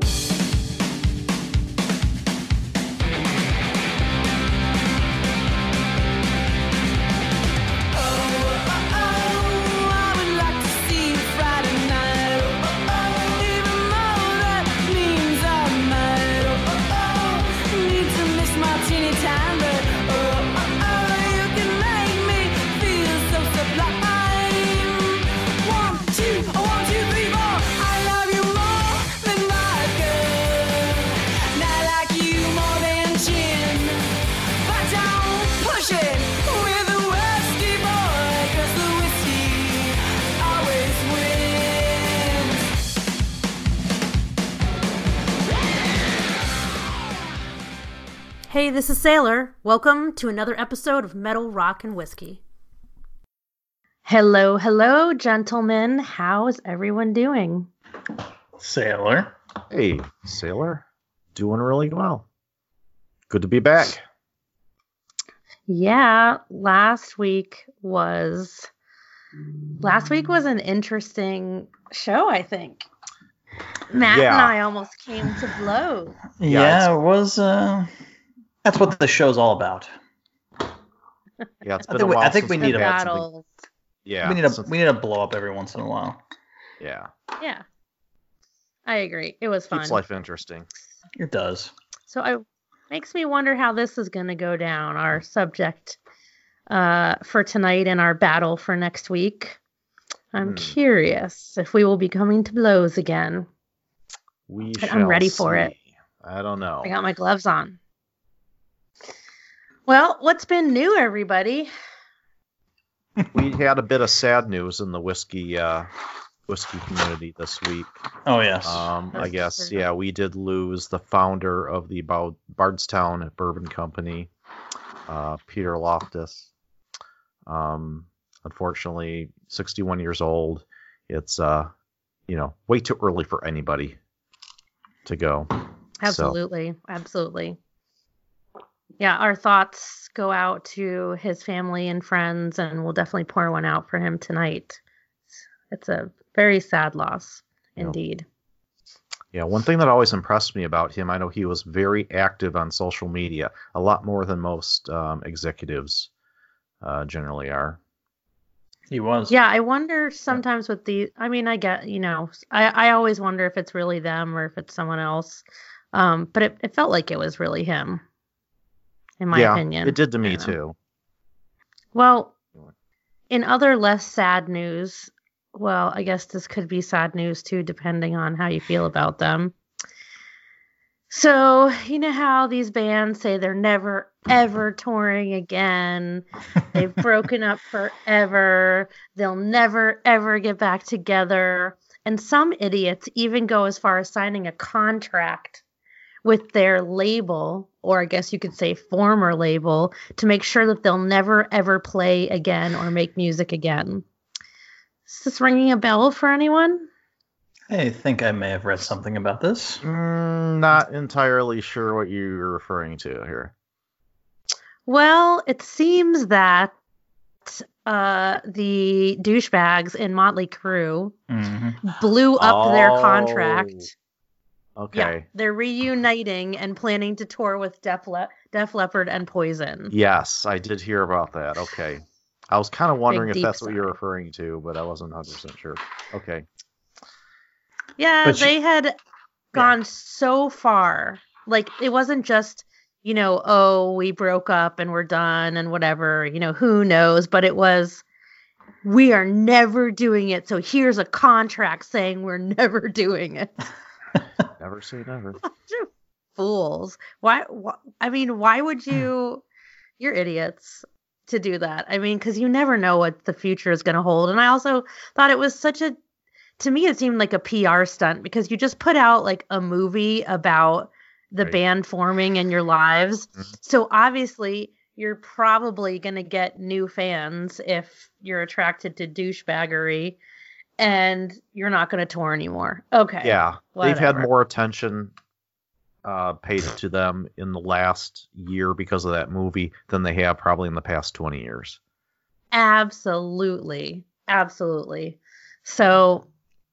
you Hey, this is Sailor. Welcome to another episode of Metal, Rock, and Whiskey. Hello, hello, gentlemen. How is everyone doing? Sailor. Hey, Sailor. Doing really well. Good to be back. Yeah, last week was last week was an interesting show, I think. Matt Yeah. and I almost came to blows. Yeah, Yeah, it was. Uh, that's what the show's all about. Yeah, it's I been think a we- while I think since we need The a- had battles. Yeah, we need a since- we need a blow up every once in a while. yeah. Yeah. I agree. It was fun. Keeps life interesting. It does. So it makes me wonder how this is going to go down. Our subject uh, for tonight and our battle for next week. I'm Hmm. curious if we will be coming to blows again. We But I'm shall ready for it. I don't know. I got my gloves on. Well, what's been new, everybody? we had a bit of sad news in the whiskey uh, whiskey community this week. Oh yes. Um, I guess true. yeah, we did lose the founder of the Bardstown Bourbon Company, uh, Peter Loftus. Um, unfortunately, 61 years old. It's uh, you know, way too early for anybody to go. Absolutely. Absolutely. Yeah, our thoughts go out to his family and friends, and we'll definitely pour one out for him tonight. It's a very sad loss, indeed. Yeah, one thing that always impressed me about him, I know he was very active on social media, a lot more than most um, executives uh, generally are. he was. Yeah, I wonder sometimes with the. I mean, I get you know, I I always wonder if it's really them or if it's someone else. Um, but it, it felt like it was really him, in my yeah, opinion. it did to me too. Well, in other less sad news, well, I guess this could be sad news too, depending on how you feel about them. So, you know how these bands say they're never ever touring again. They've broken up forever. They'll never ever get back together. And some idiots even go as far as signing a contract with their label, or I guess you could say former label, to make sure that they'll never ever play again or make music again. Is this ringing a bell for anyone? I think I may have read something about this. Mm, not entirely sure what you're referring to here. Well, it seems that uh, the douchebags in Motley Crue hmm blew up their Oh, contract. Okay. Yeah, they're reuniting and planning to tour with Def, Le- Def Leppard and Poison. Yes, I did hear about that. Okay. I was kind of wondering if deep that's what you're referring to, but I wasn't 100% sure. Okay. Yeah, But you- they had gone so far. Like it wasn't just, you know, oh, we broke up and we're done and whatever, you know, who knows, but it was we are never doing it. So here's a contract saying we're never doing it. Never say never. Fools. Why, why I mean, why would you you're idiots to do that. I mean, cuz you never know what the future is going to hold. And I also thought it was such a to me it seemed like a PR stunt because you just put out like a movie about the Right. band forming and your lives. Mhm. So obviously you're probably going to get new fans if you're attracted to douchebaggery and you're not going to tour anymore. Okay. Yeah. They've had more attention uh, paid to them in the last year because of that movie than they have probably in the past 20 years. Absolutely. Absolutely. So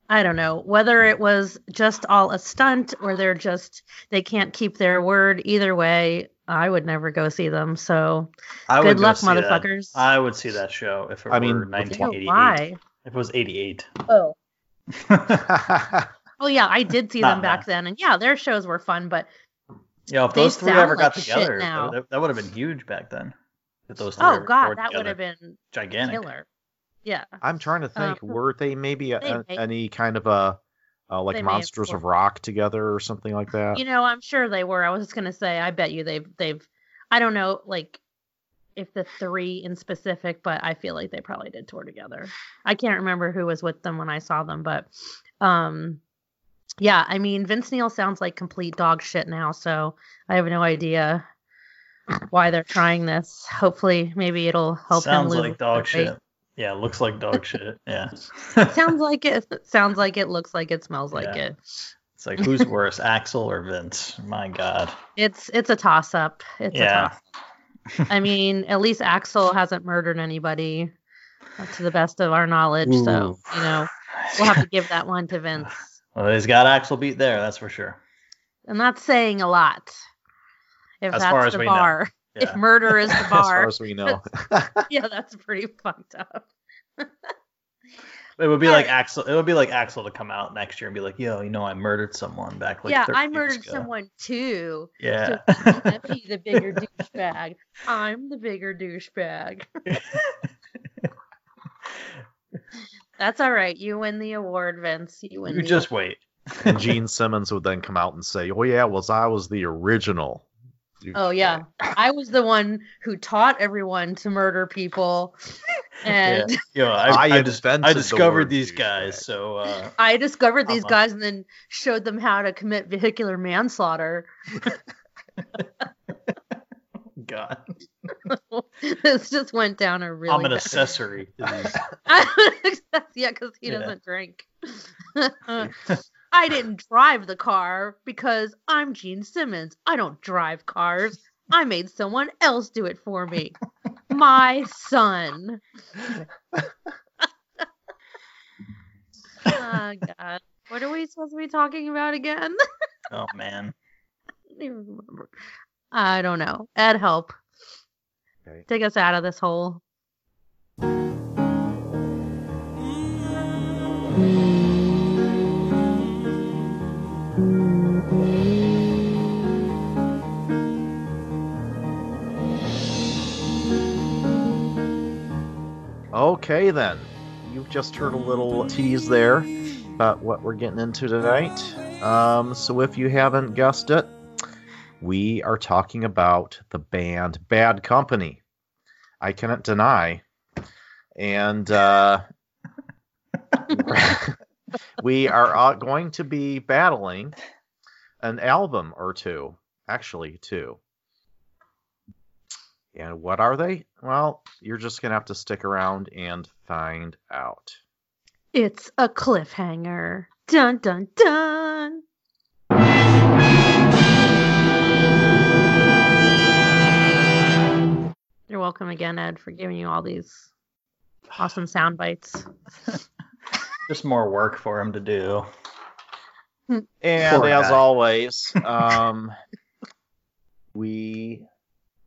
I don't know whether it was just all a stunt or they're just they can't keep their word. Either way, I would never go see them. So I would good go luck, see that. motherfuckers. I would see that show if it I were mean, Ew, 1988. why? If it was 88. Oh, oh yeah, I did see them back bad. then, and yeah, their shows were fun. But Yeah, if those three ever like got together, now. that, that would have been huge back then. If those three oh ever god, that would have been gigantic. killer. Yeah. I'm trying to think. Um, were they maybe a, they a- may- any kind of a uh, like They Monsters of. Rock together or something like that? You know, I'm sure they were. I was just gonna say, I bet you they've they've. I don't know, like if the three in specific, but I feel like they probably did tour together. I can't remember who was with them when I saw them, but um, yeah. I mean, Vince Neil sounds like complete dog shit now, so I have no idea why they're trying this. Hopefully, maybe it'll help Sounds him like dog weight. shit. Yeah, looks like dog shit. Yeah. Sounds like it. Sounds like it. Looks like it. Smells like Yeah. it. It's like who's worse, Axl or Vince? My God. It's it's a toss up. It's a Yeah. toss. I mean, at least Axl hasn't murdered anybody, uh, to the best of our knowledge. So you know, we'll have to give that one to Vince, Well, he's got Axl beat there, that's for sure. and that's saying a lot. If As that's far as the we know. bar, if murder is the bar. as far as we know. yeah, that's pretty fucked up. It would be like. Axl. It would be like Axl to come out next year and be like, "Yo, you know, I murdered someone back like yeah, 30 I years murdered ago." someone too. Yeah. So be the bigger douchebag. I'm the bigger douchebag. That's all right. You win the award, Vince. You win. you the just wait. and Gene Simmons would then come out and say, "Oh yeah, was I was the original." Oh yeah, I was the one who taught everyone to murder people, and yeah. Yo, I, I I, I discovered word these douchebag. guys. So uh, I discovered these Uh-huh. guys and then showed them how to commit vehicular manslaughter. God, this just went down a really. I'm an bad- accessory. yeah, because he Yeah. doesn't drink. I didn't drive the car because I'm Gene Simmons. I don't drive cars. I made someone else do it for me. My son. oh God. What are we supposed to be talking about again? Oh man. I don't even remember. I don't know. Ed, help. Okay. Take us out of this hole. Okay then, you've just heard a little tease there about what we're getting into tonight. Um, so if you haven't guessed it, we are talking about the band Bad Company. I cannot deny, and uh, we are going to be battling an album or two, actually two. And what are they? Well, you're just going to have to stick around and find out. It's a cliffhanger. Dun dun dun. You're welcome again, Ed, for giving you all these awesome sound bites. Just more work for him to do. And Poor as guy. always, um, we,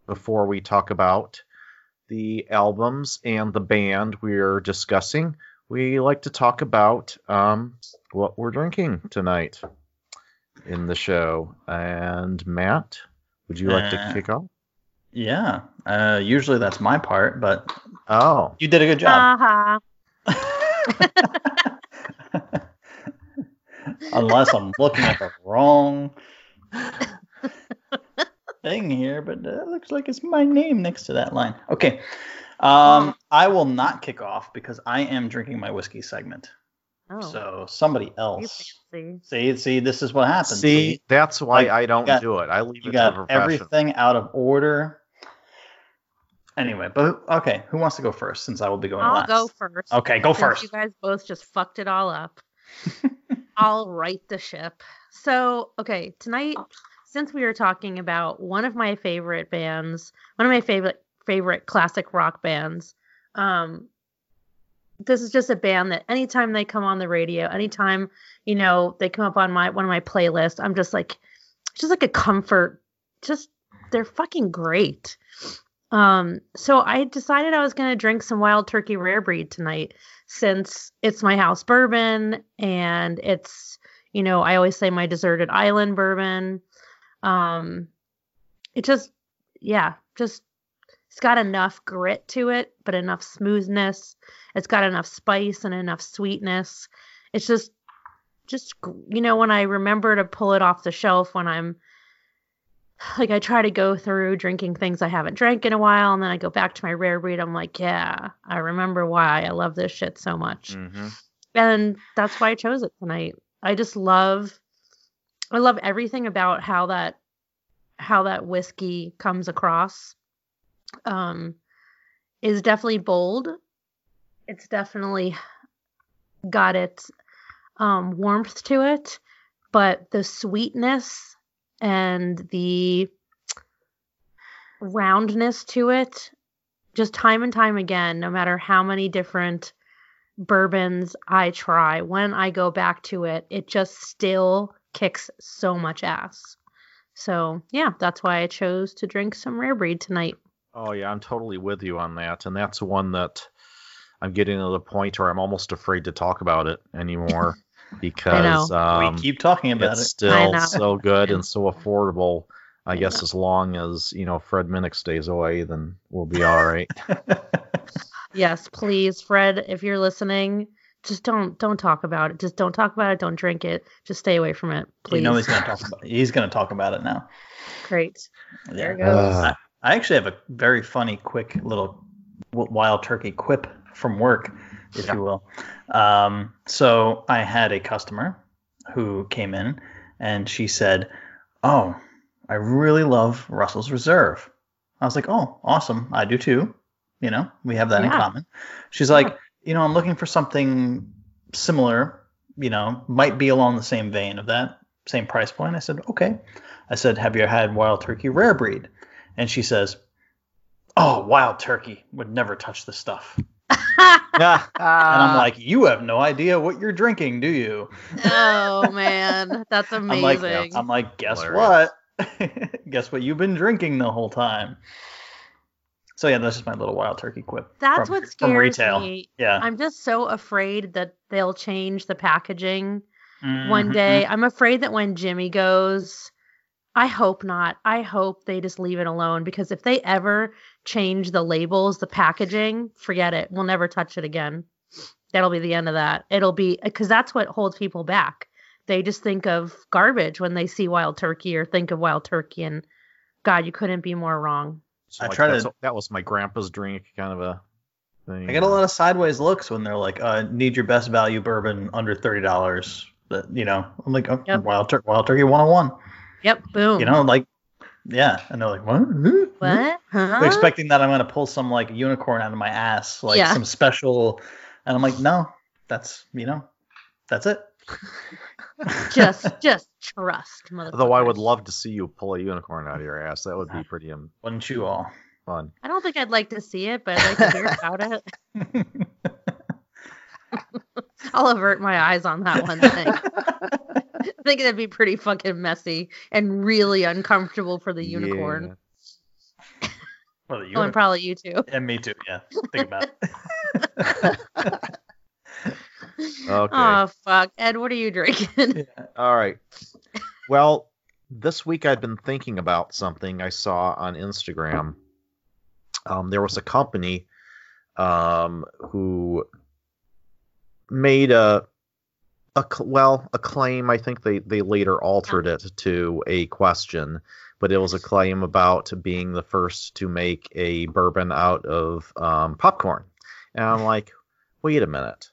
before we talk about the albums and the band we're discussing, we like to talk about um, what we're drinking tonight in the show. And Matt, would you like to Uh, kick off? Yeah. Uh, usually that's my part, but Oh, you did a good job. Haha. Unless I'm looking at the wrong thing here, but uh, it looks like it's my name next to that line. Okay. Um, I will not kick off because I am drinking my whiskey segment. Oh, So somebody you else. fancy. See, see, this is what happens. see, that's why Like, I don't got- do it. I leave you it got profession. everything out of order. Anyway, but okay, who wants to go first? Since I will be going I'll last. go first. Okay, go since first. You guys both just fucked it all up. I'll right the ship. So, okay, tonight, since we were talking about one of my favorite bands, one of my favorite favorite classic rock bands, um, this is just a band that anytime they come on the radio, anytime you know they come up on my one of my playlists, I'm just like, just like a comfort. Just they're fucking great. Um, so I decided I was gonna drink some Wild Turkey Rare Breed tonight since it's my house bourbon and it's you know I always say my deserted island bourbon. Um, it just yeah, just it's got enough grit to it, but enough smoothness. It's got enough spice and enough sweetness. It's just, just you know, when I remember to pull it off the shelf when I'm like I try to go through drinking things I haven't drank in a while, and then I go back to my rare breed. I'm like, yeah, I remember why I love this shit so much, Mm-hmm. and that's why I chose it tonight. I just love, I love everything about how that, how that whiskey comes across um, is definitely bold. It's definitely got its um, warmth to it, but the sweetness and the roundness to it, just time and time again, no matter how many different bourbons I try, when I go back to it, it just still kicks so much ass. So, yeah, that's why I chose to drink some rare breed tonight. Oh yeah, I'm totally with you on that, and that's one that I'm getting to the point where I'm almost afraid to talk about it anymore because um, we keep talking about it's it. still so good and so affordable. I guess as long as you know Fred Minnick stays away, then we'll be all right. Yes, please, Fred, if you're listening, just don't don't talk about it. Just don't talk about it. Don't drink it. Just stay away from it, please. You know he's gonna talk about. It. He's gonna talk about it now. Great. There it Yeah. goes. Uh, I actually have a very funny, quick little wild turkey quip from work, if Yeah. you will. Um, so I had a customer who came in and she said, "Oh, I really love Russell's Reserve." I was like, "Oh, awesome! I do too." You know, we have that in common. She's like, "You know, I'm looking for something similar. You know, might be along the same vein of that, same price point." I said, "Okay." I said, "Have you had Wild Turkey Rare Breed?" And she says, "Oh, Wild Turkey would never touch this stuff." And I'm like, "You have no idea what you're drinking, do you?" oh man, that's amazing. I'm amazing. like, I'm like, guess Hilarious. what? guess what you've been drinking the whole time. So yeah, that's just my little Wild Turkey quip. that's from, what from scares retail. me. Yeah. I'm just so afraid that they'll change the packaging Mhm, one day. I'm afraid that when Jimmy goes, I hope not. I hope they just leave it alone because if they ever change the labels, the packaging, forget it. We'll never touch it again. That'll be the end of that. It'll be because that's what holds people back. They just think of garbage when they see wild turkey or think of wild turkey, and God, you couldn't be more wrong. So, I like, try to- that was my grandpa's drink, kind of a thing. I get a lot of sideways looks when they're like, uh, "Need your best value bourbon under thirty dollars." That you know, I'm like, oh, Yep. Wild Turkey, Wild Turkey 101. Yep, boom. You know, like, yeah, and they're like, what? what? Huh? Expecting that I'm gonna pull some like unicorn out of my ass, like Yeah. some special, and I'm like, no, that's you know, that's it. just, just trust, mother. Though I would love to see you pull a unicorn out of your ass. That would be pretty um, Wouldn't you all? fun. I don't think I'd like to see it, but I'd like to hear about it. I'll avert my eyes on that one thing. I think it'd be pretty fucking messy and really uncomfortable for the unicorn. Well, the Oh, and probably you too. and me too. Yeah, think about it. Okay. Oh fuck, Ed, what are you drinking? All right. Well, this week I've been thinking about something I saw on Instagram. Um, there was a company um, who made a, a well a claim. I think they they later altered it to a question, but it was a claim about being the first to make a bourbon out of um, popcorn. And I'm like, wait a minute.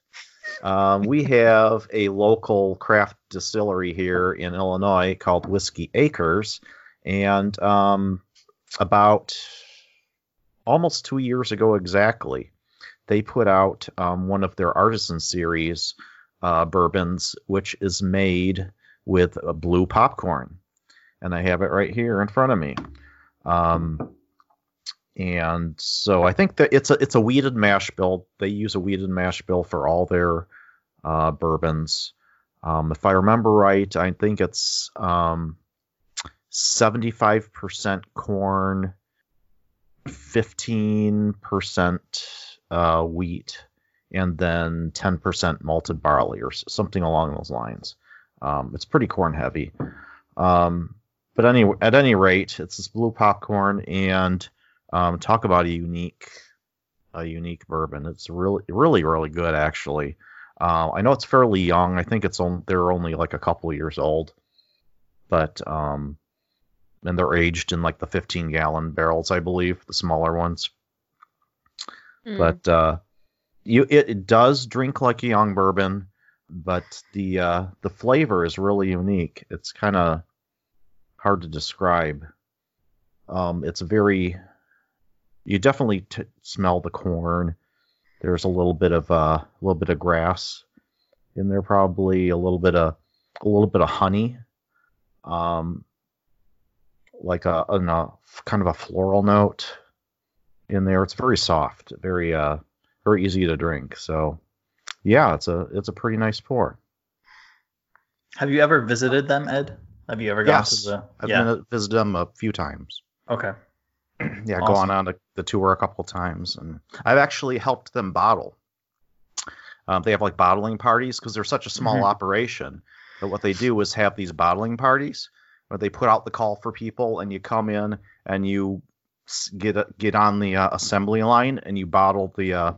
Um, we have a local craft distillery here in Illinois called Whiskey Acres, and um, about almost two years ago exactly, they put out um, one of their artisan series uh, bourbons, which is made with a blue popcorn, and I have it right here in front of me. Um, and so I think that it's a it's a wheated mash bill. They use a wheated mash bill for all their uh, bourbons. Um, if I remember right, I think it's um, 75% corn, 15% uh, wheat, and then 10% malted barley or something along those lines. Um, it's pretty corn heavy. Um, but anyway, at any rate, it's this blue popcorn, and um, talk about a unique, a unique bourbon. It's really, really, really good actually. Uh, I know it's fairly young. I think it's on. They're only like a couple years old, but um, and they're aged in like the 15 gallon barrels, I believe, the smaller ones. Mm. But uh, you, it, it does drink like a young bourbon, but the uh, the flavor is really unique. It's kind of hard to describe. Um, it's very. You definitely t- smell the corn. There's a little bit of uh, a little bit of grass in there, probably a little bit of a little bit of honey, um, like a, an, a kind of a floral note in there. It's very soft, very uh, very easy to drink. So, yeah, it's a it's a pretty nice pour. Have you ever visited them, Ed? Have you ever gone Yes, to the? I've yeah. been to visit them a few times. Okay. Yeah, Awesome. gone on the, the tour a couple of times, and I've actually helped them bottle. Um, they have like bottling parties because they're such a small Mhm. operation. But what they do is have these bottling parties where they put out the call for people, and you come in and you get get on the uh, assembly line and you bottle the uh,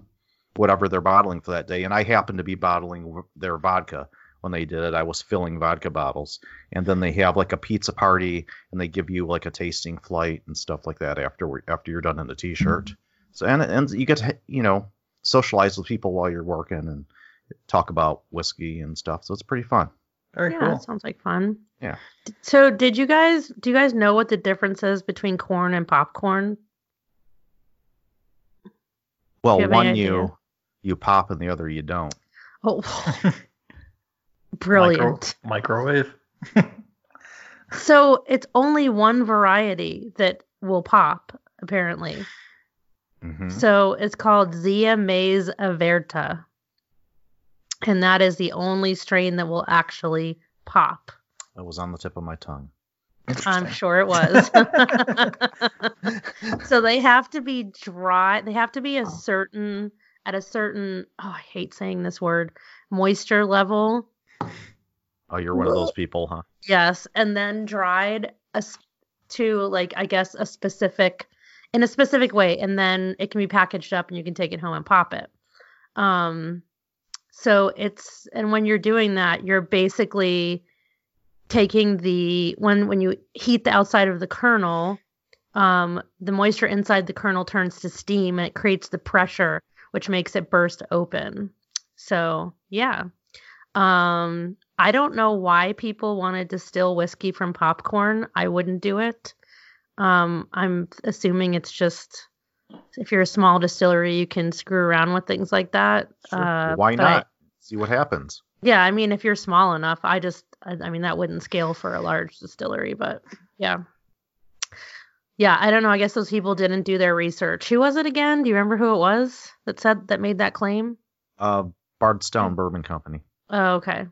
whatever they're bottling for that day. And I happen to be bottling their vodka when they did it. I was filling vodka bottles, and then they have like a pizza party, and they give you like a tasting flight and stuff like that after after you're done in the t-shirt. So and and you get to you know socialize with people while you're working and talk about whiskey and stuff. So it's pretty fun. Very yeah, cool. that sounds like fun. Yeah. So, did you guys do you guys know what the difference is between corn and popcorn? Well, you have any one idea? you you pop and the other you don't. Oh, brilliant. Micro- microwave. So, it's only one variety that will pop, apparently. hmm So, it's called Zea mays everta. And that is the only strain that will actually pop. That was on the tip of my tongue. I'm sure it was. so they have to be dry. They have to be a certain at a certain oh I hate saying this word moisture level. Oh, you're one of those people, huh? Yes, and then dried a, to like I guess a specific in a specific way and then it can be packaged up and you can take it home and pop it. Um so it's and when you're doing that you're basically taking the when when you heat the outside of the kernel um the moisture inside the kernel turns to steam and it creates the pressure which makes it burst open. So, yeah. Um I don't know why people want to distill whiskey from popcorn. I wouldn't do it. Um, I'm assuming it's just if you're a small distillery, you can screw around with things like that. Sure. Uh, Why but I- not? See what happens. yeah, I mean, if you're small enough, I just, I, I mean, that wouldn't scale for a large distillery, but yeah. Yeah, I don't know. I guess those people didn't do their research. Who was it again? Do you remember who it was that said that made that claim? Uh, Bardstown Bourbon Company. Oh, okay.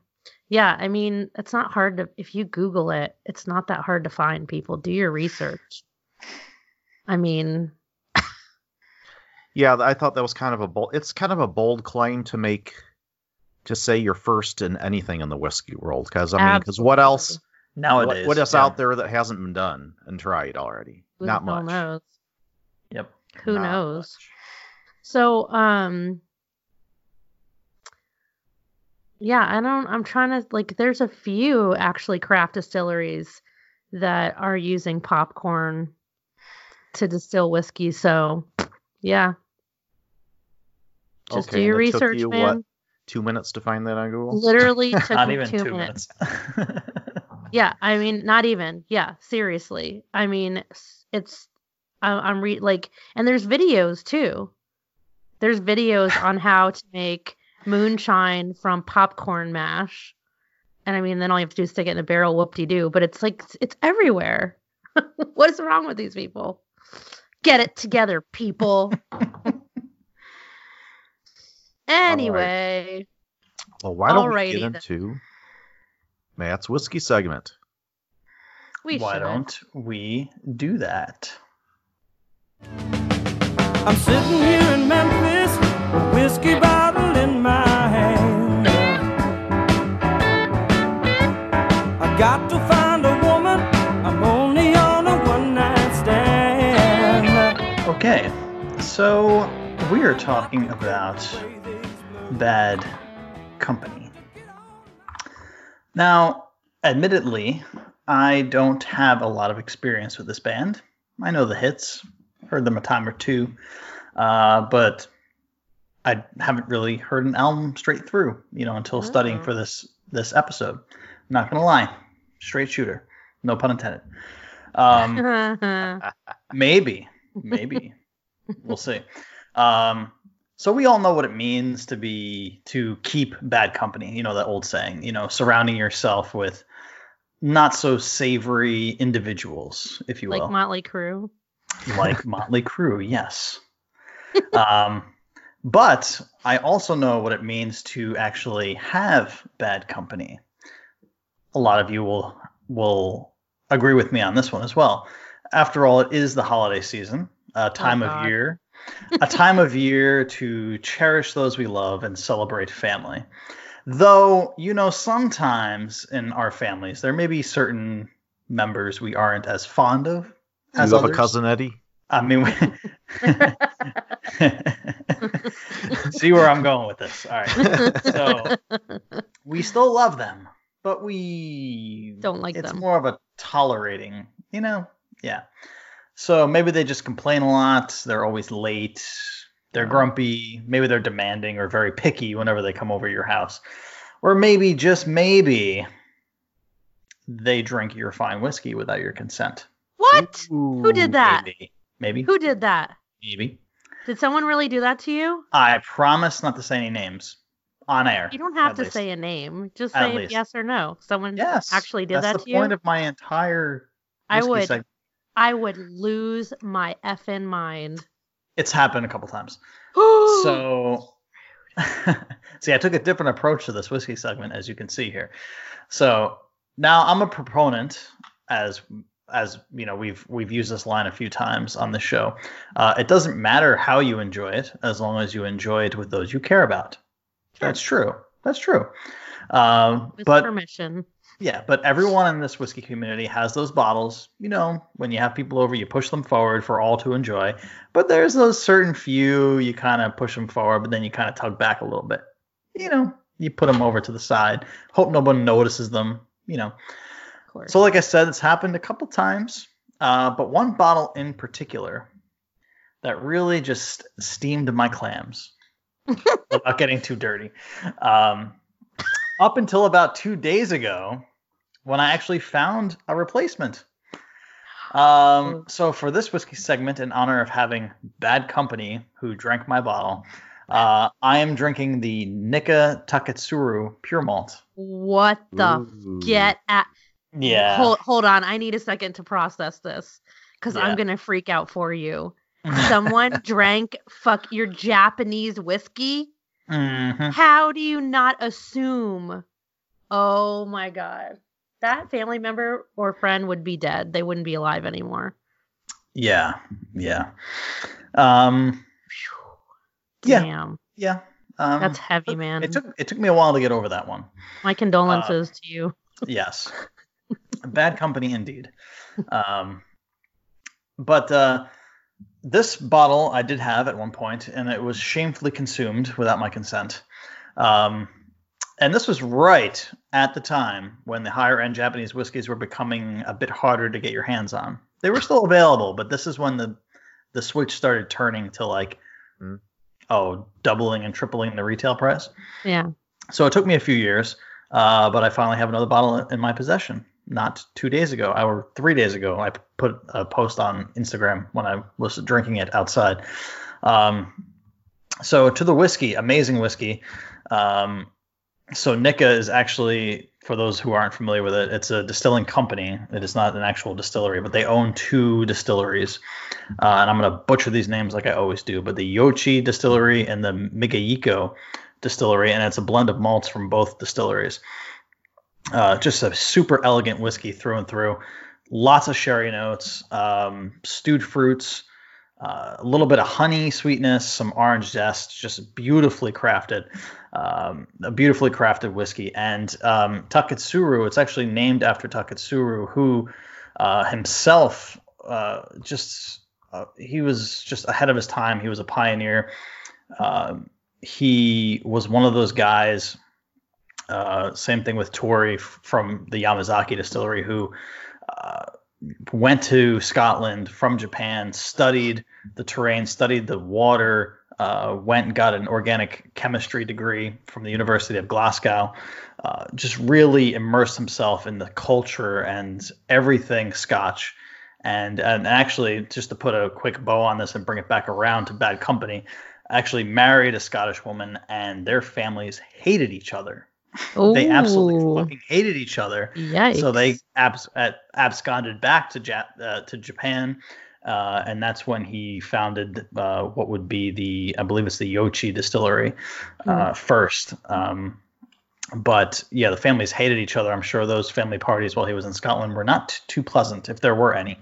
Yeah, I mean, it's not hard to if you Google it, it's not that hard to find people. Do your research. I mean, Yeah, I thought that was kind of a bold. It's kind of a bold claim to make, to say you're first in anything in the whiskey world. Because I mean, because what else? Nowadays. what, else yeah. out there that hasn't been done and tried already? who Not the hell much. knows? Yep. Who Not knows? much. So, um Yeah, I don't I'm trying to like there's a few actually craft distilleries that are using popcorn to distill whiskey, so yeah. Just Okay, do your research, you, man. What, two minutes to find that on Google. Literally took Not me even two, two minutes. minutes. Yeah, I mean, not even. Yeah, seriously. I mean, it's I'm, I'm re like, and there's videos too. There's videos on how to make moonshine from popcorn mash, and I mean, then all you have to do is stick it in a barrel, whoop de doo. But it's like it's everywhere. what is wrong with these people? Get it together, people. anyway, Well, why don't we Alrighty get then. into Matt's whiskey segment? we Why should. don't we do that? I'm sitting here in Memphis, a whiskey bottle in my hand. I got to find a woman, I'm only on a one night stand. Okay, so we are talking about bad company. Now, admittedly, I don't have a lot of experience with this band. I know the hits, heard them a time or two, uh, but I haven't really heard an album straight through, you know, until studying Oh. for this this episode. not gonna lie, straight shooter, no pun intended. Um, Maybe, maybe. we'll see. Um, so we all know what it means to be to keep bad company. You know that old saying. You know, surrounding yourself with not so savory individuals, if you like will, like Motley Crue. like Motley Crue. Yes. um, but I also know what it means to actually have bad company. A lot of you will will agree with me on this one as well. After all, it is the holiday season, a oh time of year, a time of year to cherish those we love and celebrate family. Though, you know, sometimes in our families, there may be certain members we aren't as fond of. As you have a cousin Eddie? I mean, we- see where I'm going with this. All right. So we still love them, but we Don't like it's them. It's more of a tolerating, you know? Yeah. So maybe they just complain a lot. They're always late. They're grumpy. Maybe they're demanding or very picky whenever they come over your house. Or maybe, just maybe, they drink your fine whiskey without your consent. What? Who did that? Maybe. Maybe. Who did that? Maybe. Did someone really do that to you? I promise not to say any names on air. You don't have to least. say a name. Just say yes or no. Someone Yes. actually did that to you. That's the point of my entire. I would segment. I would lose my effing mind. It's happened a couple times. so, see, I took a different approach to this whiskey segment, as you can see here. So now I'm a proponent, as as you know, we've we've used this line a few times on the show. Uh, it doesn't matter how you enjoy it, as long as you enjoy it with those you care about. That's true. That's true. Um, with but permission. Yeah, but everyone in this whiskey community has those bottles. You know, when you have people over, you push them forward for all to enjoy. But there's those certain few you kind of push them forward, but then you kind of tug back a little bit. You know, you put them over to the side. Hope no one notices them. You know. Of course. So, like I said, it's happened a couple times, uh, but one bottle in particular that really just steamed my clams without getting too dirty. Um, up until about two days ago, when I actually found a replacement. Um, so, for this whiskey segment, in honor of having bad company who drank my bottle, uh, I am drinking the Nikka Taketsuru Pure Malt. what the Ooh. get at Yeah. hold hold on, I need a second to process this. Cause Yeah. I'm gonna freak out for you. Someone drank fuck your Japanese whiskey. Mhm. How do you not assume? Oh my god. That family member or friend would be dead. They wouldn't be alive anymore. Yeah, yeah, um, Yeah. Damn. yeah. Um, That's heavy, man. It took it took me a while to get over that one. My condolences to you. Yes, bad company indeed. Um, but uh, this bottle I did have at one point, and it was shamefully consumed without my consent. Um, and this was right at the time when the higher end Japanese whiskeys were becoming a bit harder to get your hands on. They were still available, but this is when the the switch started turning to like, Hmm. oh, doubling and tripling the retail price. Yeah. So it took me a few years, uh, but I finally have another bottle in my possession. Not two days ago, or three days ago, I put a post on Instagram when I was drinking it outside. Um, so to the whiskey, amazing whiskey. Um, so Nikka is actually, for those who aren't familiar with it, it's a distilling company. It is not an actual distillery, but they own two distilleries. Uh, and I'm going to butcher these names like I always do, but the Yochi distillery and the Migayiko distillery, and it's a blend of malts from both distilleries. Uh, just a super elegant whiskey through and through. Lots of sherry notes, um, stewed fruits, uh, a little bit of honey sweetness, some orange zest, just beautifully crafted, um, a beautifully crafted whiskey. And um, Taketsuru, it's actually named after Taketsuru, who uh, himself uh, just uh, he was just ahead of his time. He was a pioneer. Um, he was one of those guys. Uh, same thing with Torii from the Yamazaki distillery, who uh, went to Scotland from Japan, studied the terrain, studied the water, uh, went and got an organic chemistry degree from the University of Glasgow. Uh, just really immersed himself in the culture and everything Scotch. And, and actually, just to put a quick bow on this and bring it back around to Bad Company, actually married a Scottish woman, and their families hated each other. They absolutely fucking hated each other. Yikes. So they abs- absconded back to Jap- uh, to Japan, uh, and that's when he founded uh, what would be the I believe it's the Yochi distillery uh, first. Um, but yeah, the families hated each other. I'm sure those family parties while he was in Scotland were not t- too pleasant, if there were any.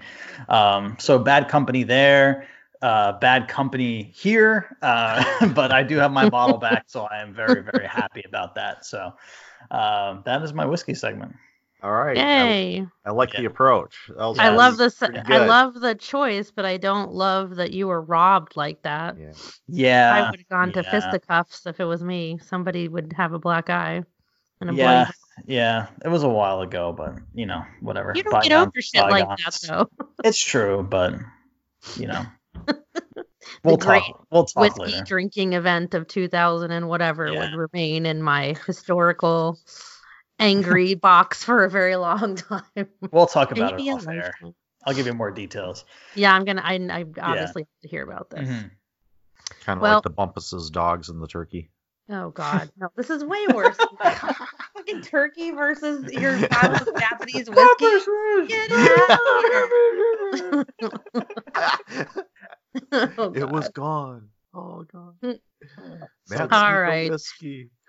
Um, so bad company there. Uh, bad company here, uh, but I do have my bottle back, so I am very, very happy about that. So um, that is my whiskey segment. All right. Yay. I like the approach. That was I Yeah, love this. I love the choice, but I don't love that you were robbed like that. Yeah. Yeah, I would have gone to yeah. fisticuffs if it was me. Somebody would have a black eye and a Yeah, bloody. yeah, it was a while ago, but you know, whatever. You don't get Bygones, over shit like that though. It's true, but you know, we'll great talk. We'll talk Whiskey later. drinking event of 2000 and whatever Yeah. would remain in my historical angry box for a very long time. We'll talk about Maybe it a off air. I'll give you more details. Yeah, I'm gonna. I, I obviously have to hear about this. Mhm. Kind of Well- like the Bumpus's dogs and the turkey. Oh God, no! This is way worse. than that. Fucking turkey versus your bottle of Japanese whiskey. Get out Oh, it was gone. Oh god. Mm. Matt All Whiskey.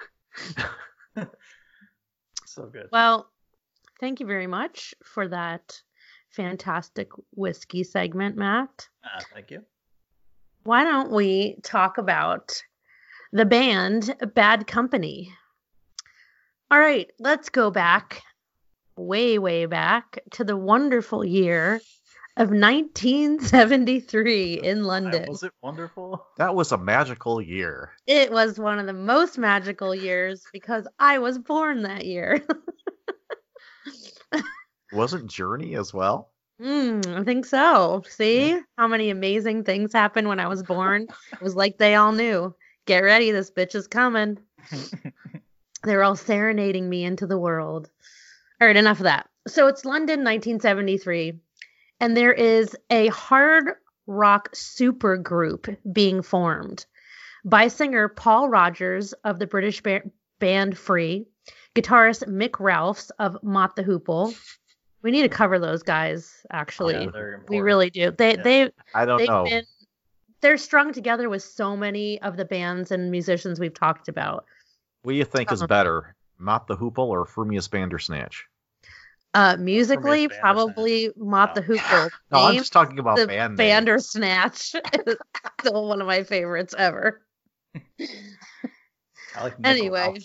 So good. Well, thank you very much for that fantastic whiskey segment, Matt. Uh, thank you. Why don't we talk about the band Bad Company? All right, let's go back, way, way back to the wonderful year of 1973 in London. Was it wonderful? That was a magical year. It was one of the most magical years because I was born that year. Wasn't Journey as well? Mm, I think so. See how many amazing things happened when I was born? It was like they all knew. Get ready, this bitch is coming. They're all serenading me into the world. All right, enough of that. So it's London, 1973, and there is a hard rock super group being formed by singer Paul Rodgers of the British ba- band Free, guitarist Mick Ralphs of Mott the Hoople. We need to cover those guys, actually. Yeah, we really do. They Yeah. they I don't know. been they're strung together with so many of the bands and musicians we've talked about. What do you think is Uh-huh. better, Mott the Hoople or Frumious Bandersnatch? Uh, musically, Bandersnatch. probably Mott the Oh. Hoople. No, I'm just talking about the band. Bandersnatch is still one of my favorites ever. I like Anyway.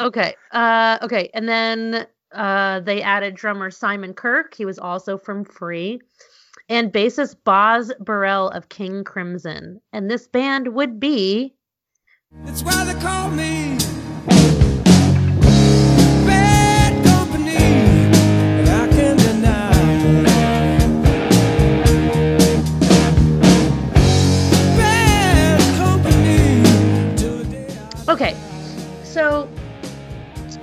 Okay. Uh, okay. And then uh, they added drummer Simon Kirke. He was also from Free. And bassist Boz Burrell of King Crimson. And this band would be That's why they call me Okay, so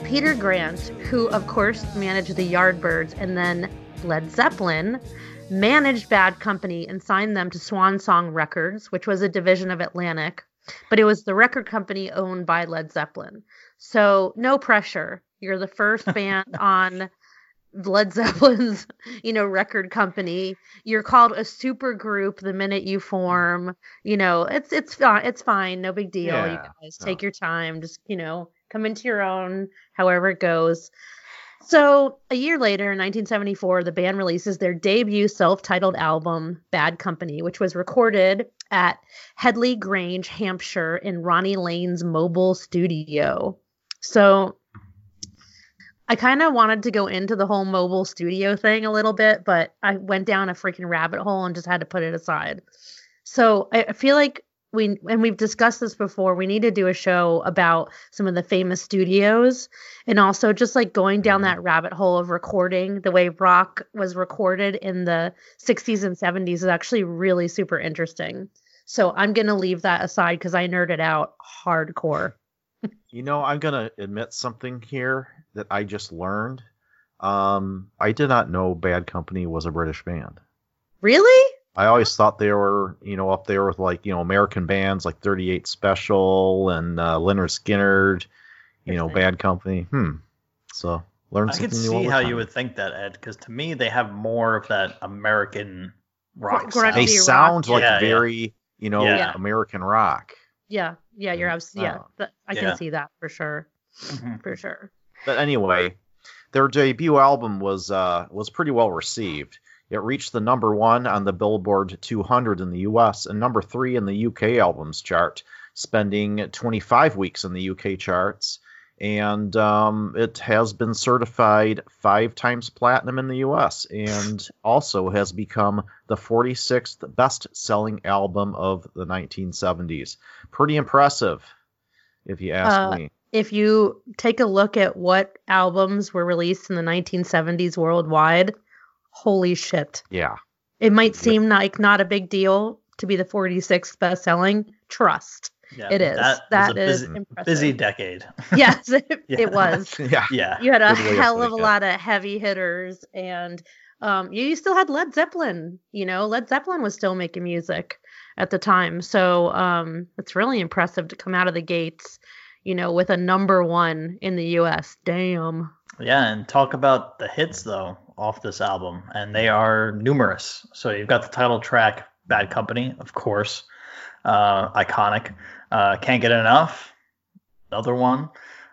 Peter Grant, who of course managed the Yardbirds and then Led Zeppelin, managed Bad Company and signed them to Swan Song Records, which was a division of Atlantic, but it was the record company owned by Led Zeppelin. So no pressure. You're the first band on Led Zeppelin's, you know, record company. You're called a super group the minute you form. You know, it's it's fine. It's fine. No big deal. you guys no. take your time. Just you know, come into your own. However it goes. So a year later, in 1974, the band releases their debut self-titled album, Bad Company, which was recorded at Headley Grange, Hampshire, in Ronnie Lane's mobile studio. So I kind of wanted to go into the whole mobile studio thing a little bit, but I went down a freaking rabbit hole and just had to put it aside. So I feel like we, and we've discussed this before, we need to do a show about some of the famous studios and also just like going down that rabbit hole of recording the way rock was recorded in the 60s and 70s is actually really super interesting. So I'm going to leave that aside because I nerded out hardcore. You know, I'm gonna admit something here that I just learned. Um, I did not know Bad Company was a British band. Really? I always thought they were, you know, up there with like, you know, American bands like 38 Special and uh, Lynyrd Skynyrd, you know, Interesting. Bad Company. Hmm. So learn I something can new all see the how time. you would think that, Ed, because to me they have more of that American rock Grungy sound. They rock. sound like Yeah, yeah. very, you know, Yeah. American rock. Yeah. Yeah. You're absolutely, yeah. Oh. that- I Yeah. can see that for sure. Mhm. For sure. But anyway, their debut album was uh, was pretty well received. It reached the number one on the Billboard 200 in the U.S. and number three in the U.K. albums chart, spending 25 weeks in the U.K. charts. And um, it has been certified five times platinum in the U.S. and also has become the 46th best-selling album of the 1970s. Pretty impressive, if you ask Uh, me. If you take a look at what albums were released in the 1970s worldwide, holy shit. Yeah. It might Yep. seem like not a big deal to be the 46th best selling. Trust. Yeah, It is. That, That was a is busy, impressive. busy decade. Yes, it, Yeah. it was. yeah. yeah. You had a Good way of hell of a lot of heavy hitters, and um, you still had Led Zeppelin. You know, Led Zeppelin was still making music at the time, so um, it's really impressive to come out of the gates, you know, with a number one in the U.S. Damn. Yeah, and talk about the hits though off this album, and they are numerous. So you've got the title track, "Bad Company," of course, uh, iconic. Uh, Can't get enough, another one.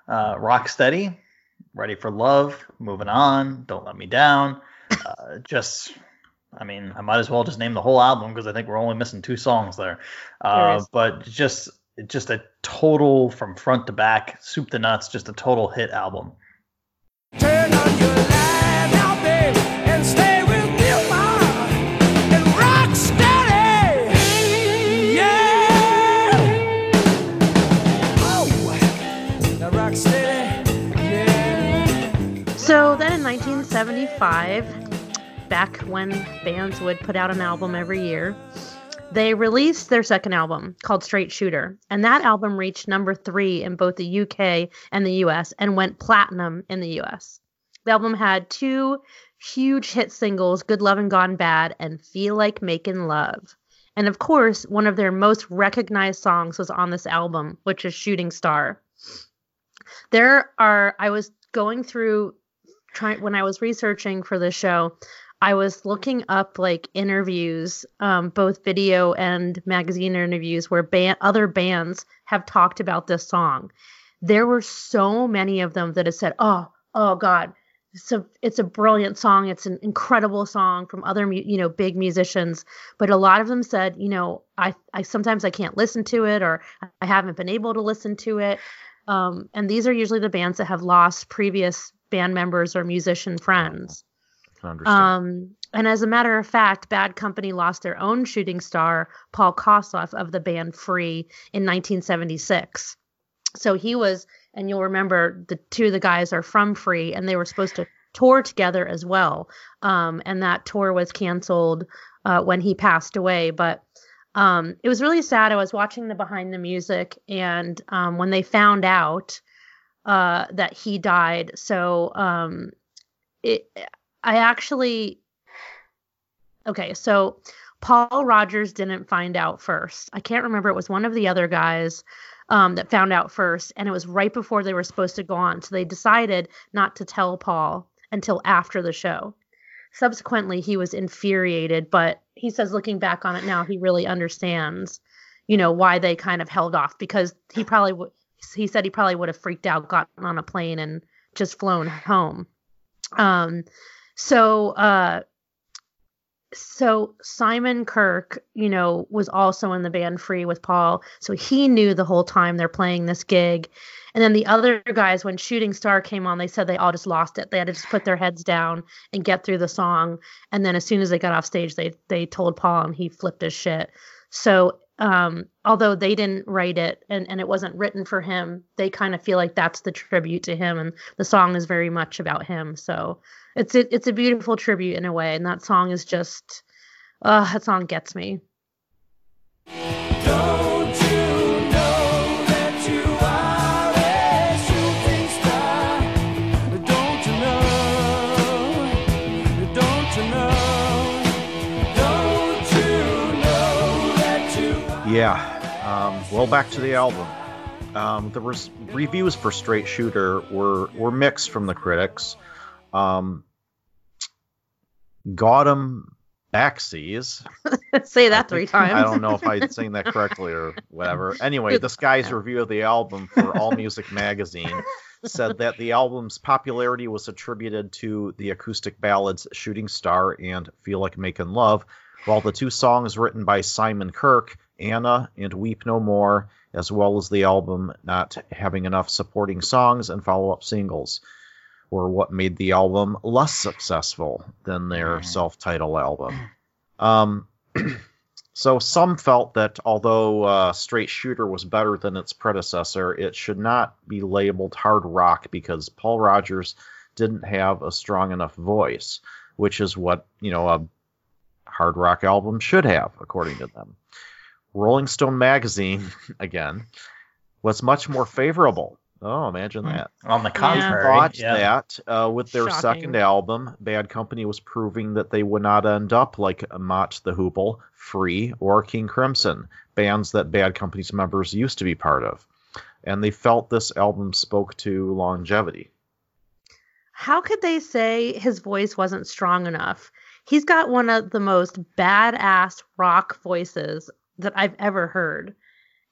Uh, Rock steady, ready for love, moving on, don't let me down. Uh, just, I mean, I might as well just name the whole album because I think we're only missing two songs there. There Uh, is. but just, just a total from front to back, soup to nuts, just a total hit album. Turn on your light 1975, back when bands would put out an album every year, they released their second album called Straight Shooter. And that album reached number three in both the UK and the US and went platinum in the US. The album had two huge hit singles, Good Love and Gone Bad and Feel Like Making Love. And of course, one of their most recognized songs was on this album, which is Shooting Star. There are, I was going through trying when I was researching for the show, I was looking up like interviews, um, both video and magazine interviews where band, other bands have talked about this song. There were so many of them that had said, "Oh, oh God, it's a it's a brilliant song. It's an incredible song from other you know big musicians." But a lot of them said, "You know, I I sometimes I can't listen to it, or I haven't been able to listen to it." Um, and these are usually the bands that have lost previous band members or musician friends. I can understand. Um, and as a matter of fact, Bad Company lost their own shooting star, Paul Kossoff of the band Free, in 1976. So he was, and you'll remember the two of the guys are from Free, and they were supposed to tour together as well. Um, and that tour was canceled uh, when he passed away. But um, it was really sad. I was watching the behind the music, and um, when they found out uh, that he died, so um, it, I actually, okay, so Paul Rodgers didn't find out first. I can't remember. It was one of the other guys. um, that found out first, and it was right before they were supposed to go on. So they decided not to tell Paul until after the show. Subsequently, he was infuriated, but he says, looking back on it now, he really understands, you know, why they kind of held off because he probably would. He said he probably would have freaked out, gotten on a plane, and just flown home. Um, so uh, so Simon Kirke, you know, was also in the band Free with Paul, so he knew the whole time they're playing this gig. And then the other guys, when Shooting Star came on, they said they all just lost it. They had to just put their heads down and get through the song. And then as soon as they got off stage, they they told Paul, and he flipped his shit. So um, although they didn't write it and, and it wasn't written for him, they kind of feel like that's the tribute to him, and the song is very much about him. So it's a, it's a beautiful tribute in a way, and that song is just, uh, that song gets me. Yeah. Um, well, back to the album. Um, the res- reviews for Straight Shooter were were mixed from the critics. Um, Gautam Baksi. Say that three times. I don't know if I'm saying that correctly or whatever. Anyway, this guy's review of the album for All Music Magazine said that the album's popularity was attributed to the acoustic ballads Shooting Star and Feel Like Making Love, while the two songs written by Simon Kirke, Anna and Weep No More, as well as the album not having enough supporting songs and follow up singles, were what made the album less successful than their self titled album. Um, so some felt that although uh, Straight Shooter was better than its predecessor, it should not be labeled hard rock because Paul Rodgers didn't have a strong enough voice, which is what you know a hard rock album should have, according to them. Rolling Stone magazine, again, was much more favorable. Oh, imagine that. On the Yeah. contrary, Thought yeah. that uh, with their Shocking. second album, Bad Company was proving that they would not end up like Mott the Hoople, Free, or King Crimson, bands that Bad Company's members used to be part of. And they felt this album spoke to longevity. How could they say his voice wasn't strong enough? He's got one of the most badass rock voices that I've ever heard.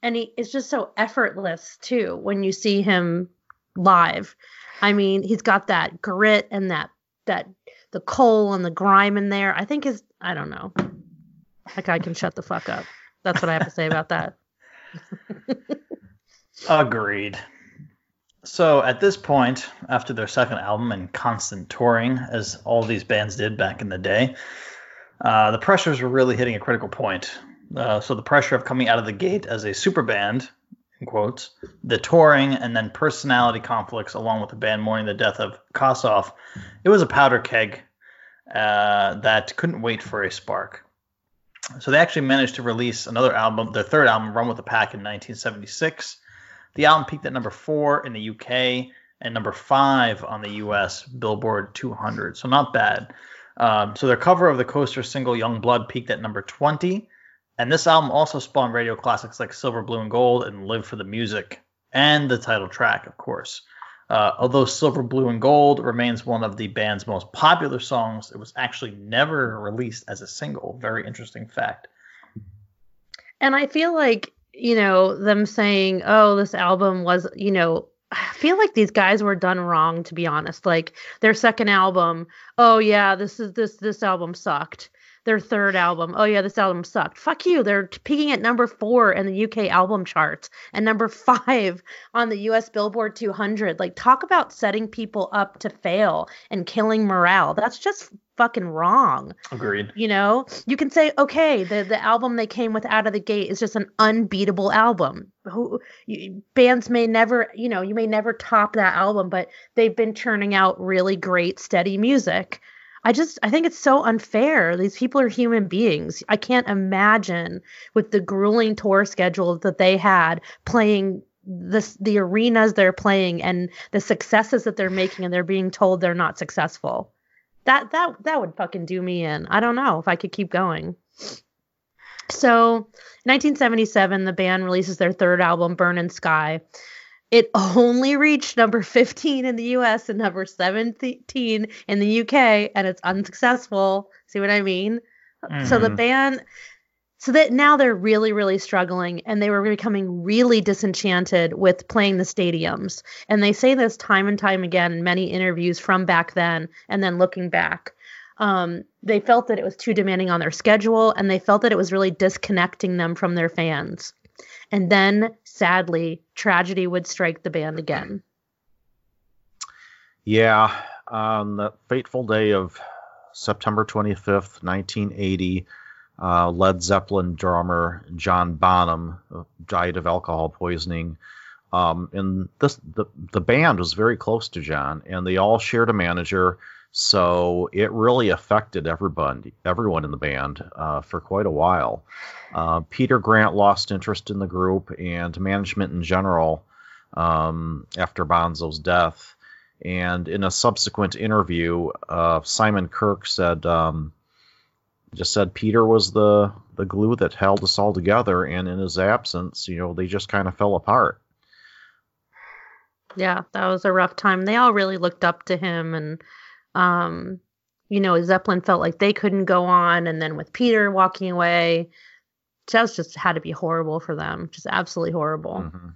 And he is just so effortless too when you see him live. I mean, he's got that grit and that that the coal and the grime in there. I think his I don't know. That guy can shut the fuck up. That's what I have to say about that. Agreed. So at this point, after their second album and constant touring, as all these bands did back in the day, uh, the pressures were really hitting a critical point. Uh, so the pressure of coming out of the gate as a super band, in quotes, the touring, and then personality conflicts along with the band mourning the death of Kossoff, it was a powder keg uh, that couldn't wait for a spark. So they actually managed to release another album, their third album, Run with the Pack, in 1976. The album peaked at number four in the UK and number five on the US Billboard 200. So not bad. Um, so their cover of the Coasters single Young Blood peaked at number 20. And this album also spawned radio classics like Silver, Blue, and Gold and Live for the Music and the title track, of course. Uh, although Silver, Blue, and Gold remains one of the band's most popular songs, it was actually never released as a single. Very interesting fact. And I feel like, you know, them saying, oh, this album was, you know, I feel like these guys were done wrong, to be honest. Like their second album, oh yeah, this is this this album sucked. Their third album, oh yeah, this album sucked. Fuck you. They're peaking at number four in the UK album charts and number five on the US Billboard 200. Like, talk about setting people up to fail and killing morale. That's just fucking wrong. Agreed. You know, you can say, okay, the the album they came with out of the gate is just an unbeatable album. Who you, bands may never, you know, you may never top that album, but they've been churning out really great, steady music. I just, I think it's so unfair. These people are human beings. I can't imagine with the grueling tour schedule that they had playing this the arenas they're playing and the successes that they're making and they're being told they're not successful that that that would fucking do me in. I don't know if I could keep going. So, 1977, the band releases their third album, Burnin' Sky. It only reached number 15 in the US and number 17 in the UK, and it's unsuccessful. See what I mean? So the Mhm. band, so that now they're really, really struggling, and they were becoming really disenchanted with playing the stadiums. And they say this time and time again in many interviews from back then, and then looking back. Um, they felt that it was too demanding on their schedule, and they felt that it was really disconnecting them from their fans. And then, sadly, tragedy would strike the band again. Yeah, on the fateful day of September 25th, 1980, uh, Led Zeppelin drummer John Bonham died of alcohol poisoning. Um, and this the, the band was very close to John, and they all shared a manager, so it really affected everybody, everyone in the band uh, for quite a while. Uh, Peter Grant lost interest in the group and management in general um, after Bonzo's death. And in a subsequent interview, uh, Simon Kirke said, um, just said Peter was the the glue that held us all together, and in his absence, you know, they just kind of fell apart. Yeah, that was a rough time. They all really looked up to him, and um, you know, Zeppelin felt like they couldn't go on, and then with Peter walking away, that was just had to be horrible for them, just absolutely horrible. Mhm.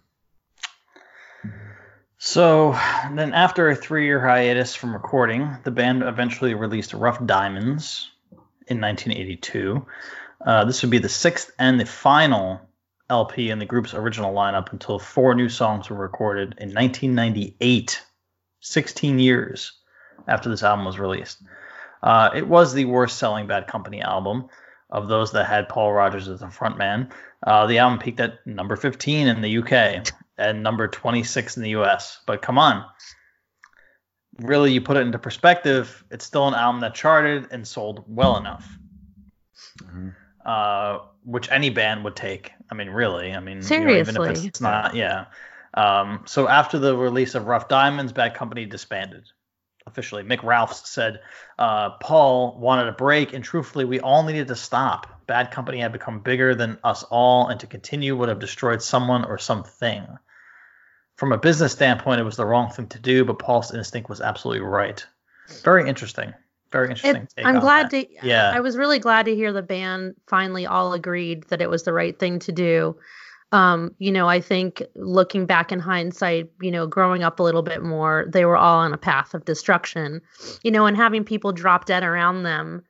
So then, after a three-year hiatus from recording, the band eventually released Rough Diamonds in 1982. Uh, this would be the sixth and the final LP in the group's original lineup until four new songs were recorded in 1998, 16 years after this album was released. Uh, it was the worst-selling Bad Company album of those that had Paul Rodgers as the frontman. Uh, the album peaked at number 15 in the UK and number 26 in the US. But come on. Really, you put it into perspective, it's still an album that charted and sold well enough. Mhm. Uh, which any band would take. I mean, really. I mean, you know, even if Seriously. it's not, yeah. Um, so after the release of Rough Diamonds, Bad Company disbanded officially. Mick Ralphs said uh, Paul wanted a break, and truthfully, we all needed to stop. Bad Company had become bigger than us all, and to continue would have destroyed someone or something. From a business standpoint, it was the wrong thing to do, but Paul's instinct was absolutely right. Very interesting. Very interesting. It, I'm glad that. to. Yeah. I was really glad to hear the band finally all agreed that it was the right thing to do. Um, you know, I think looking back in hindsight, you know, growing up a little bit more, they were all on a path of destruction. You know, and having people drop dead around them,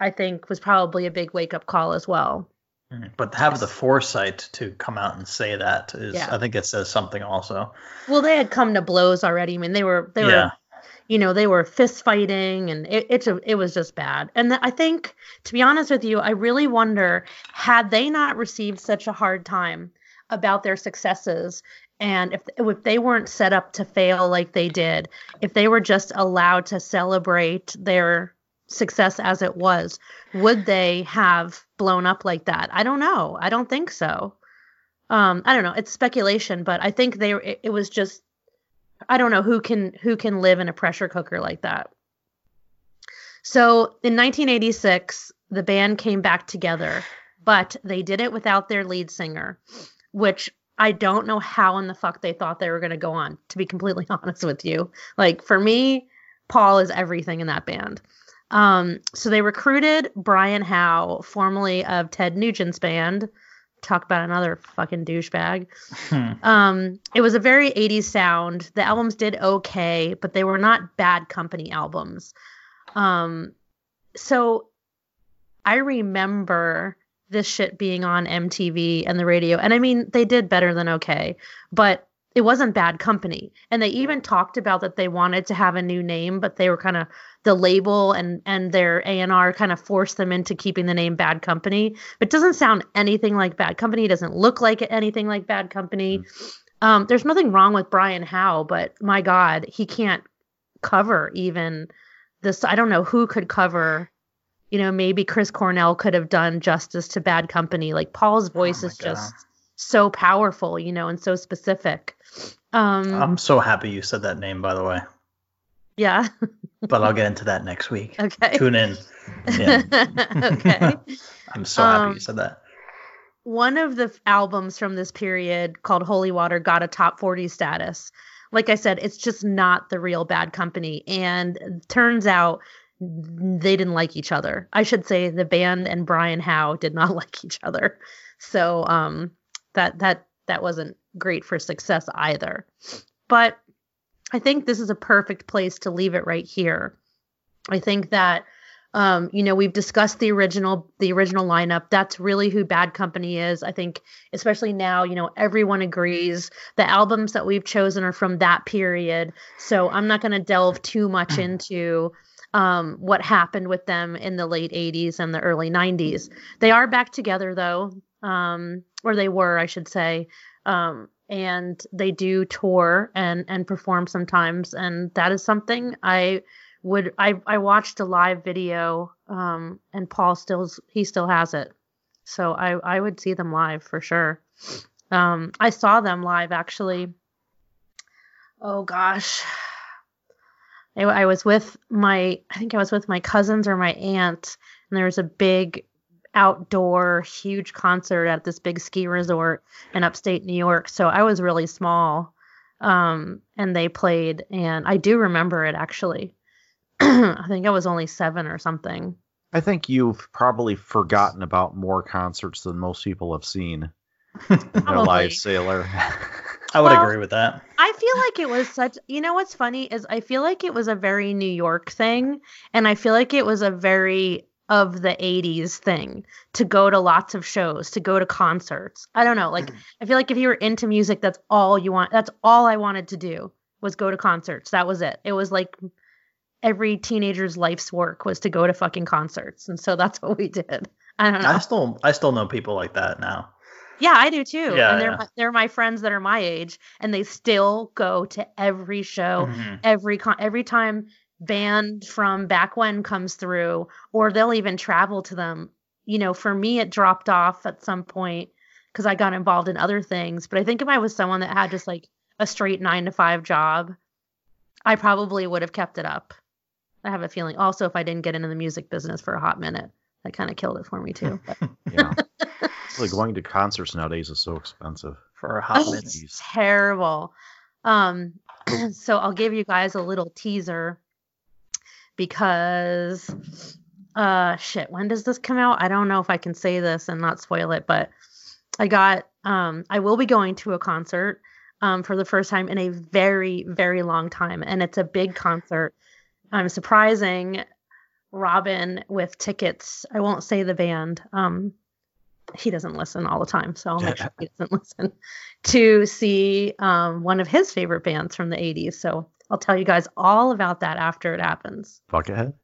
I think was probably a big wake up call as well. Mhm. But to have the foresight to come out and say that is, Yeah. I think it says something also. Well, they had come to blows already. I mean, they were they yeah. were you know they were fist fighting and it it's a, it was just bad. And i think to be honest with you i really wonder had they not received such a hard time about their successes and if if they weren't set up to fail like they did if they were just allowed to celebrate their success as it was would they have blown up like that? I don't know. I don't think so. Um i don't know. It's speculation but i think they it, it was just I don't know who can who can live in a pressure cooker like that. So in 1986, the band came back together, but they did it without their lead singer, which I don't know how in the fuck they thought they were going to go on. To be completely honest with you, like for me, Paul is everything in that band. Um, so they recruited Brian Howe, formerly of Ted Nugent's band. Talk about another fucking douchebag. Hmm. Um, it was a very 80s sound. The albums did okay, but they were not bad company albums. Um, so I remember this shit being on MTV and the radio. And I mean, they did better than okay, but it wasn't bad company. And they even talked about that they wanted to have a new name, but they were kind of the label and and their A&R kind of forced them into keeping the name Bad Company. But it doesn't sound anything like Bad Company. It doesn't look like anything like Bad Company. Um, there's nothing wrong with Brian Howe, but my God, he can't cover even this. I don't know who could cover. You know, maybe Chris Cornell could have done justice to Bad Company. Like Paul's voice my is God. just so powerful, you know, and so specific. Um, I'm so happy you said that name, by the way. yeah. But I'll get into that next week. Okay. Tune in. Yeah. okay. I'm so happy Um, you said that. one of the f- albums from this period called Holy Water got a top 40 status. Like I said, it's just not the real Bad Company. And turns out they didn't like each other. I should say the band and Brian Howe did not like each other. So um that that that wasn't great for success either. But I think this is a perfect place to leave it right here. I think that um, you know, we've discussed the original the original lineup. That's really who Bad Company is. I think especially now, you know, everyone agrees the albums that we've chosen are from that period. So I'm not going to delve too much into um, what happened with them in the late 80s and the early 90s. They are back together though, um, or they were, I should say. Um, and they do tour and and perform sometimes, and that is something I would I I watched a live video um and Paul stills he still has it. So I I would see them live for sure. Um I saw them live actually. Oh gosh. I, I was with my I think I was with my cousins or my aunt and there was a big outdoor huge concert at this big ski resort in upstate New York. So I was really small. Um and they played and I do remember it actually. I think I was only seven or something. I think you've probably forgotten about more concerts than most people have seen in their Probably. life, Sailor. I would Well- agree with that. I feel like it was such you know what's funny is I feel like it was a very New York thing and I feel like it was a very of the 80s thing to go to lots of shows, to go to concerts. I don't know, like I feel like if you were into music that's all you want that's all I wanted to do was go to concerts. That was it. It was like every teenager's life's work was to go to fucking concerts. And so that's what we did. I don't know. I still I still know people like that now. Yeah, I do too. Yeah, and they're yeah. my, they're my friends that are my age, and they still go to every show, Mhm. every con- every time band from back when comes through, or they'll even travel to them. You know, for me, it dropped off at some point because I got involved in other things. But I think if I was someone that had just like a straight nine to five job, I probably would have kept it up. I have a feeling. Also, if I didn't get into the music business for a hot minute, that kind of killed it for me too. But- yeah. Like going to concerts nowadays is so expensive. For a hot Oh, minute. it's terrible. Um, so I'll give you guys a little teaser because, uh, shit, when does this come out? I don't know if I can say this and not spoil it, but I got, um, I will be going to a concert, um, for the first time in a very, very long time, and it's a big concert. I'm surprising Robin with tickets. I won't say the band. Um, he doesn't listen all the time, so I'll make sure he doesn't listen to see um, one of his favorite bands from the 80s. So I'll tell you guys all about that after it happens. Buckethead?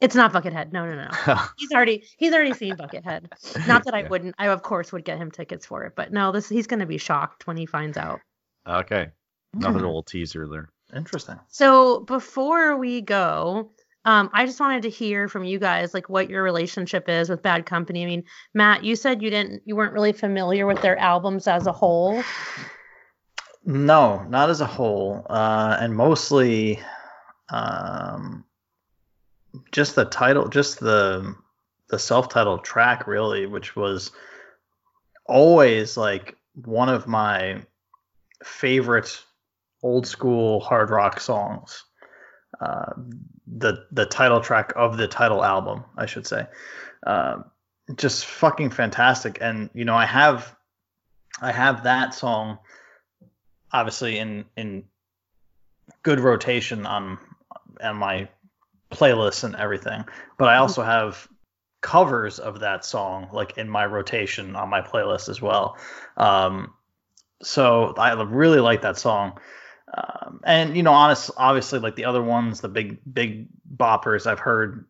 It's not Buckethead. No, no, no. He's already he's already seen Buckethead. Not that I Yeah. wouldn't. I of course would get him tickets for it, but no, this he's going to be shocked when he finds out. okay. Another little teaser there. Interesting. So before we go, um, I just wanted to hear from you guys like what your relationship is with Bad Company. I mean, Matt, you said you didn't you weren't really familiar with their albums as a whole. No, not as a whole, uh, and mostly um, just the title, just the the self-titled track, really, which was always like one of my favorite old school hard rock songs. Uh, the the title track of the title album, I should say, uh, just fucking fantastic. And you know, I have I have that song obviously in in good rotation on on my playlist and everything. But I also have covers of that song like in my rotation on my playlist as well. Um, so I really like that song. Um, and you know, honest, obviously, like the other ones, the big big boppers I've heard,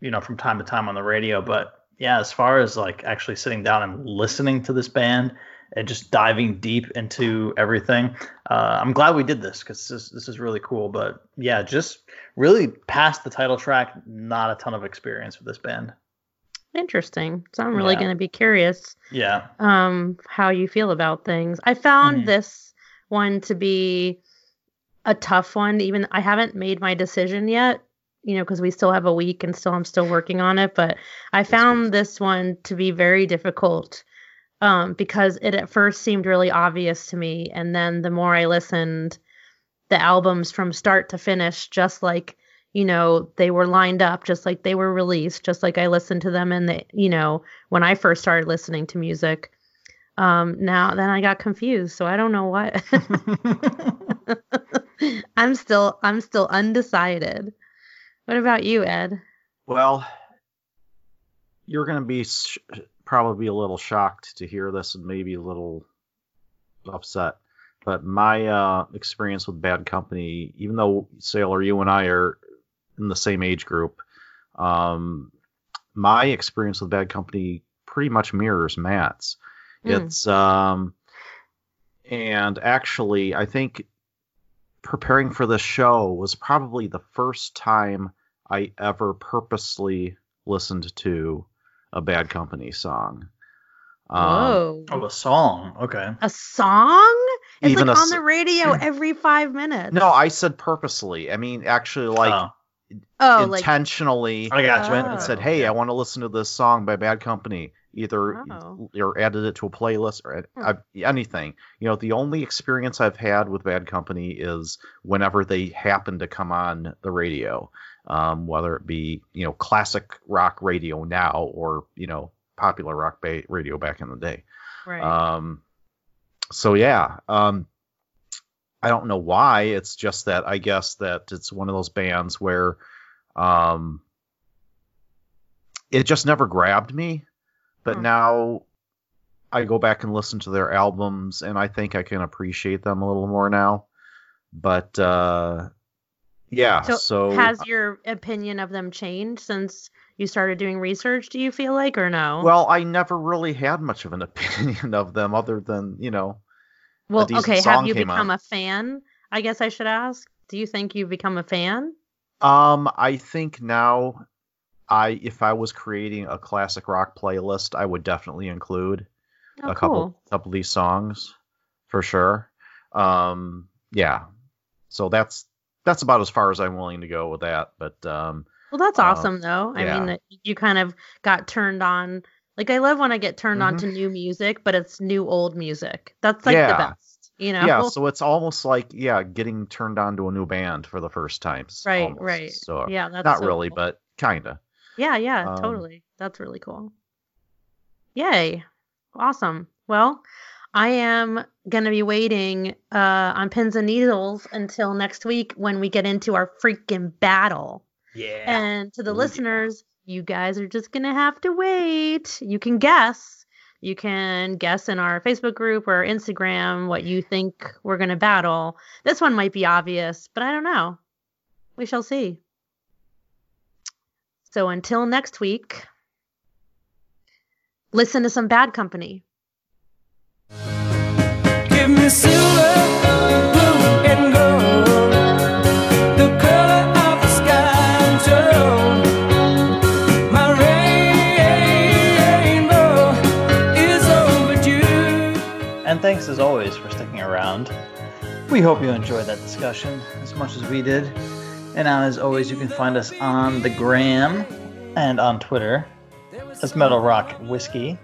you know, from time to time on the radio. But yeah, as far as like actually sitting down and listening to this band and just diving deep into everything, uh, I'm glad we did this because this, this is really cool. But yeah, just really past the title track, not a ton of experience with this band. Interesting. So I'm really Yeah. going to be curious Yeah. um how you feel about things. I found Mhm. this one to be a tough one. Even I haven't made my decision yet, you know, because we still have a week and still I'm still working on it. But I found this one to be very difficult um, because it at first seemed really obvious to me, and then the more I listened, the albums from start to finish, just like you know they were lined up, just like they were released, just like I listened to them, and the you know when I first started listening to music. Um, now then I got confused, so I don't know what. I'm still I'm still undecided. What about you, Ed? Well, you're going to be sh- probably be a little shocked to hear this and maybe a little upset. But my uh, experience with Bad Company, even though Sailor, you and I are in the same age group, um, my experience with Bad Company pretty much mirrors Matt's. Mm. It's um, and actually, I think preparing for this show was probably the first time I ever purposely listened to a Bad Company song. Um, Oh, a song. Okay. A song? It's Even like on s- the radio every five minutes. No, I said purposely. I mean, actually, like oh, oh, like intentionally I got you. went and said, Oh. "Hey, I want to listen to this song by Bad Company." Either Oh. or added it to a playlist or. I, anything. You know, the only experience I've had with Bad Company is whenever they happen to come on the radio, um, whether it be you know classic rock radio now or you know popular rock ba- radio back in the day. right. Um, so yeah, um, I don't know why. It's just that I guess that it's one of those bands where, um, it just never grabbed me. But Hmm. now I go back and listen to their albums, and I think I can appreciate them a little more now. But uh, yeah, so, so, has your opinion of them changed since you started doing research? Do you feel like or no? well, I never really had much of an opinion of them, other than you know. well, okay. Have you become out. a fan? I guess I should ask. Do you think you've become a fan? Um, I think now, I if I was creating a classic rock playlist, I would definitely include Oh, a cool. couple couple of these songs, for sure. Um, yeah. So that's that's about as far as I'm willing to go with that. But um, Well, that's Uh, awesome, though. I yeah. mean, that you kind of got turned on. Like, I love when I get turned on Mhm. to new music, but it's new old music. That's like the best, you know? yeah, so it's almost like yeah, getting turned on to a new band for the first time. right, almost. right. So yeah, that's not so really, cool. but kinda. yeah, yeah, um, totally. That's really cool. Yay, awesome. Well, I am gonna be waiting uh, on pins and needles until next week when we get into our freaking battle. yeah. And to the Ooh, yeah. listeners, you guys are just going to have to wait. You can guess. You can guess in our Facebook group or Instagram what you think we're going to battle. This one might be obvious, but I don't know. We shall see. So until next week, listen to some bad company. Thanks as always for sticking around. We hope you enjoyed that discussion as much as we did. And as always, you can find us on the gram and on Twitter as Metal Rock Whiskey.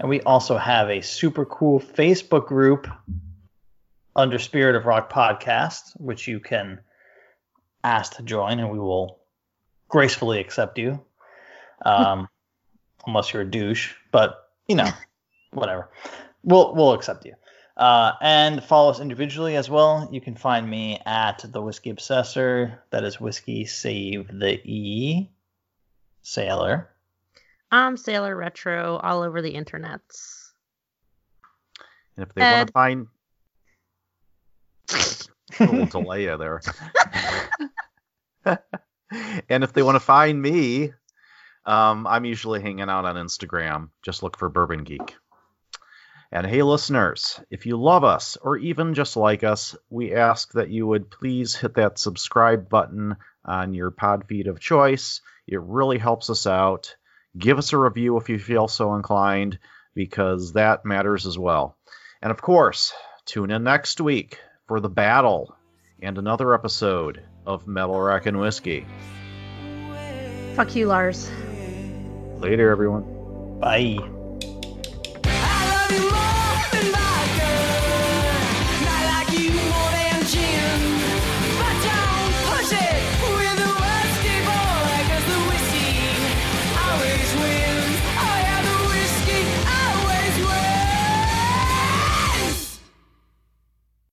And we also have a super cool Facebook group under Spirit of Rock Podcast, which you can ask to join, and we will gracefully accept you. Um, unless you're a douche, but you know, whatever. We'll we'll accept you. Uh, and follow us individually as well. You can find me at the Whiskey Obsessor. That is whiskey save the e sailor. I'm Sailor Retro all over the internets. And if they want to find a little delay there. and if they want to find me, um, I'm usually hanging out on Instagram. Just look for Bourbon Geek. And hey, listeners, if you love us or even just like us, we ask that you would please hit that subscribe button on your pod feed of choice. It really helps us out. Give us a review if you feel so inclined, because that matters as well. And of course, tune in next week for the battle and another episode of Metal Rock and Whiskey. Fuck you, Lars. Later, everyone. Bye. I anymore.